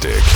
Ben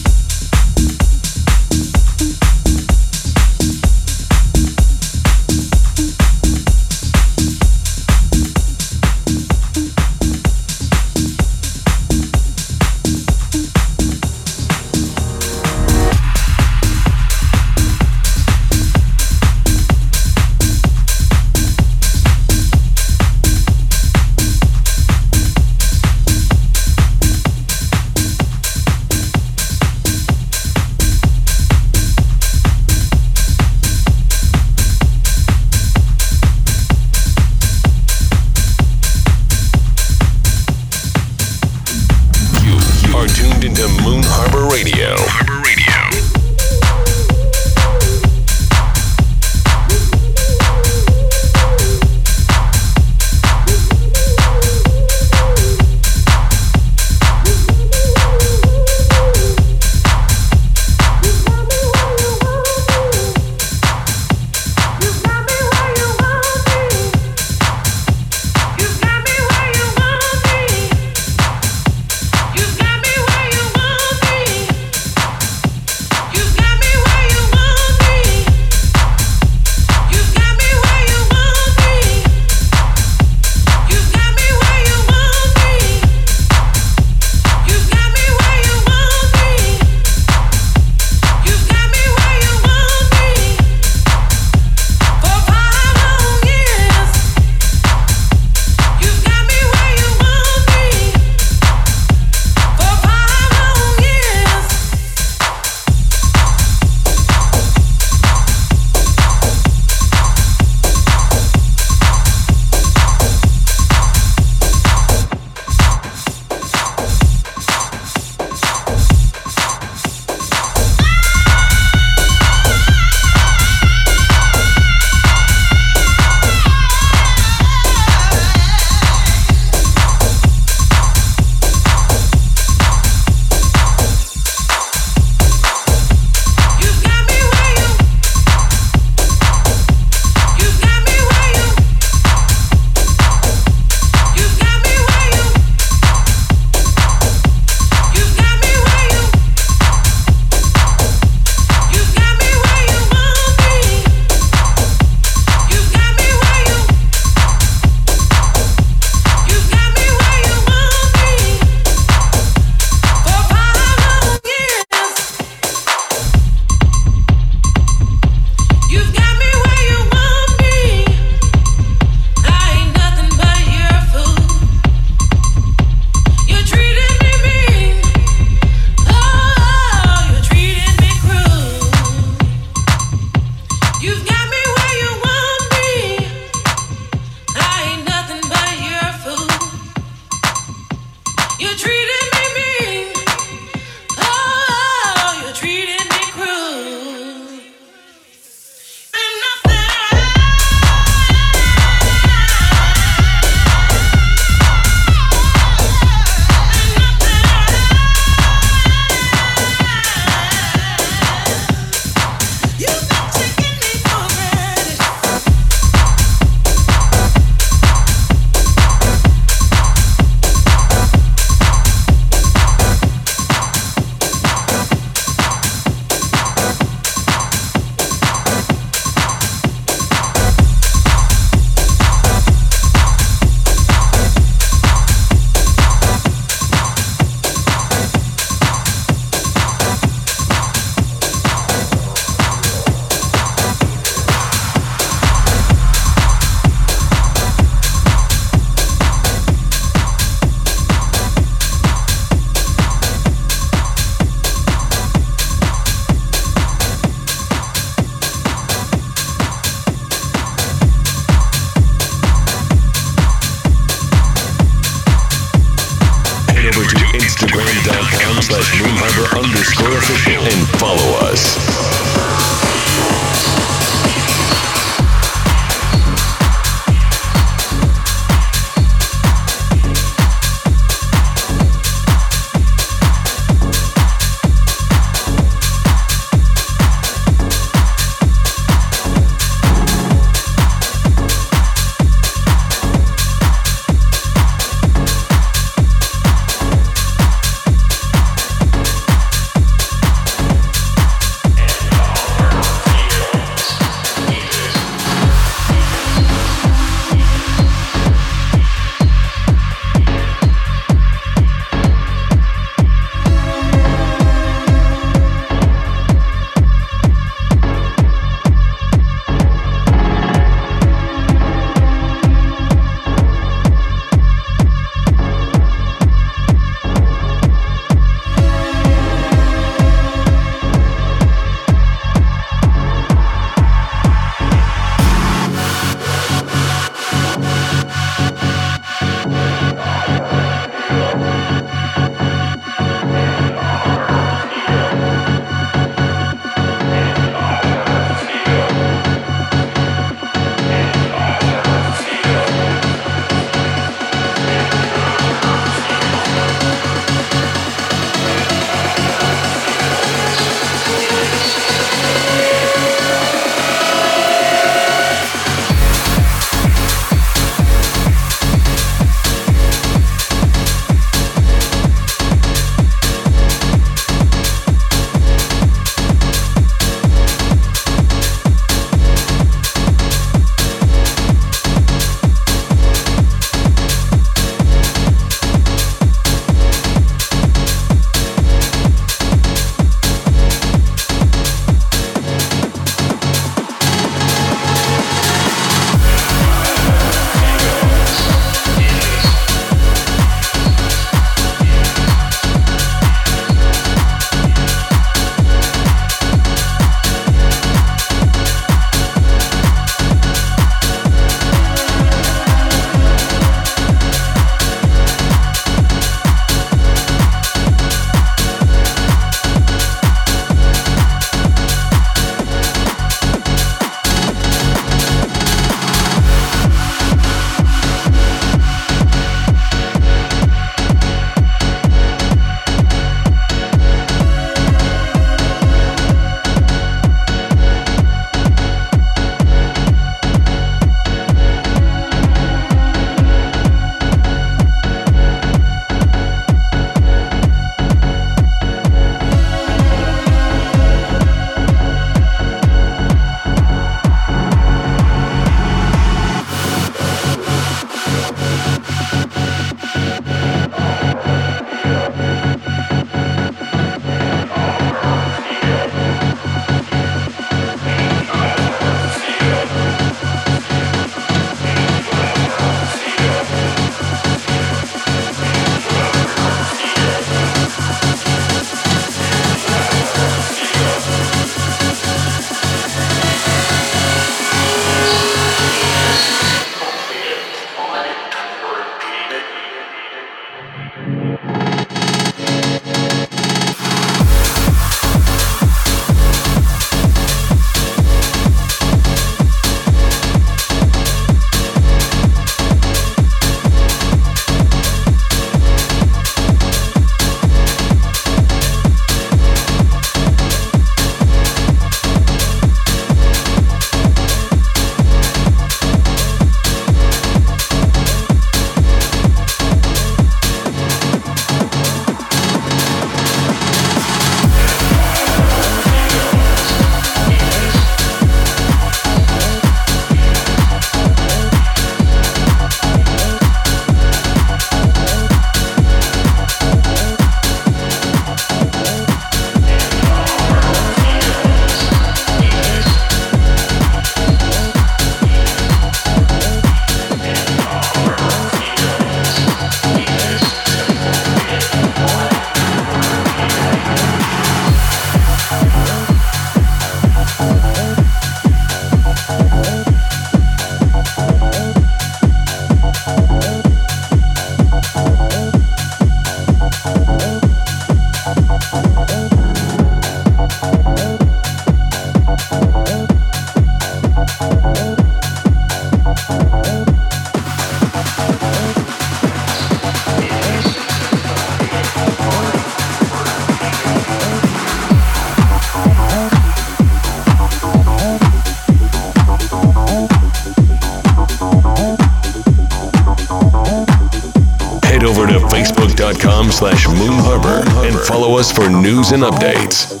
for news and updates.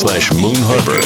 Slash Moon Harbor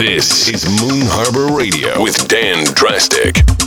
This is Moon Harbor Radio with Dan Drastic.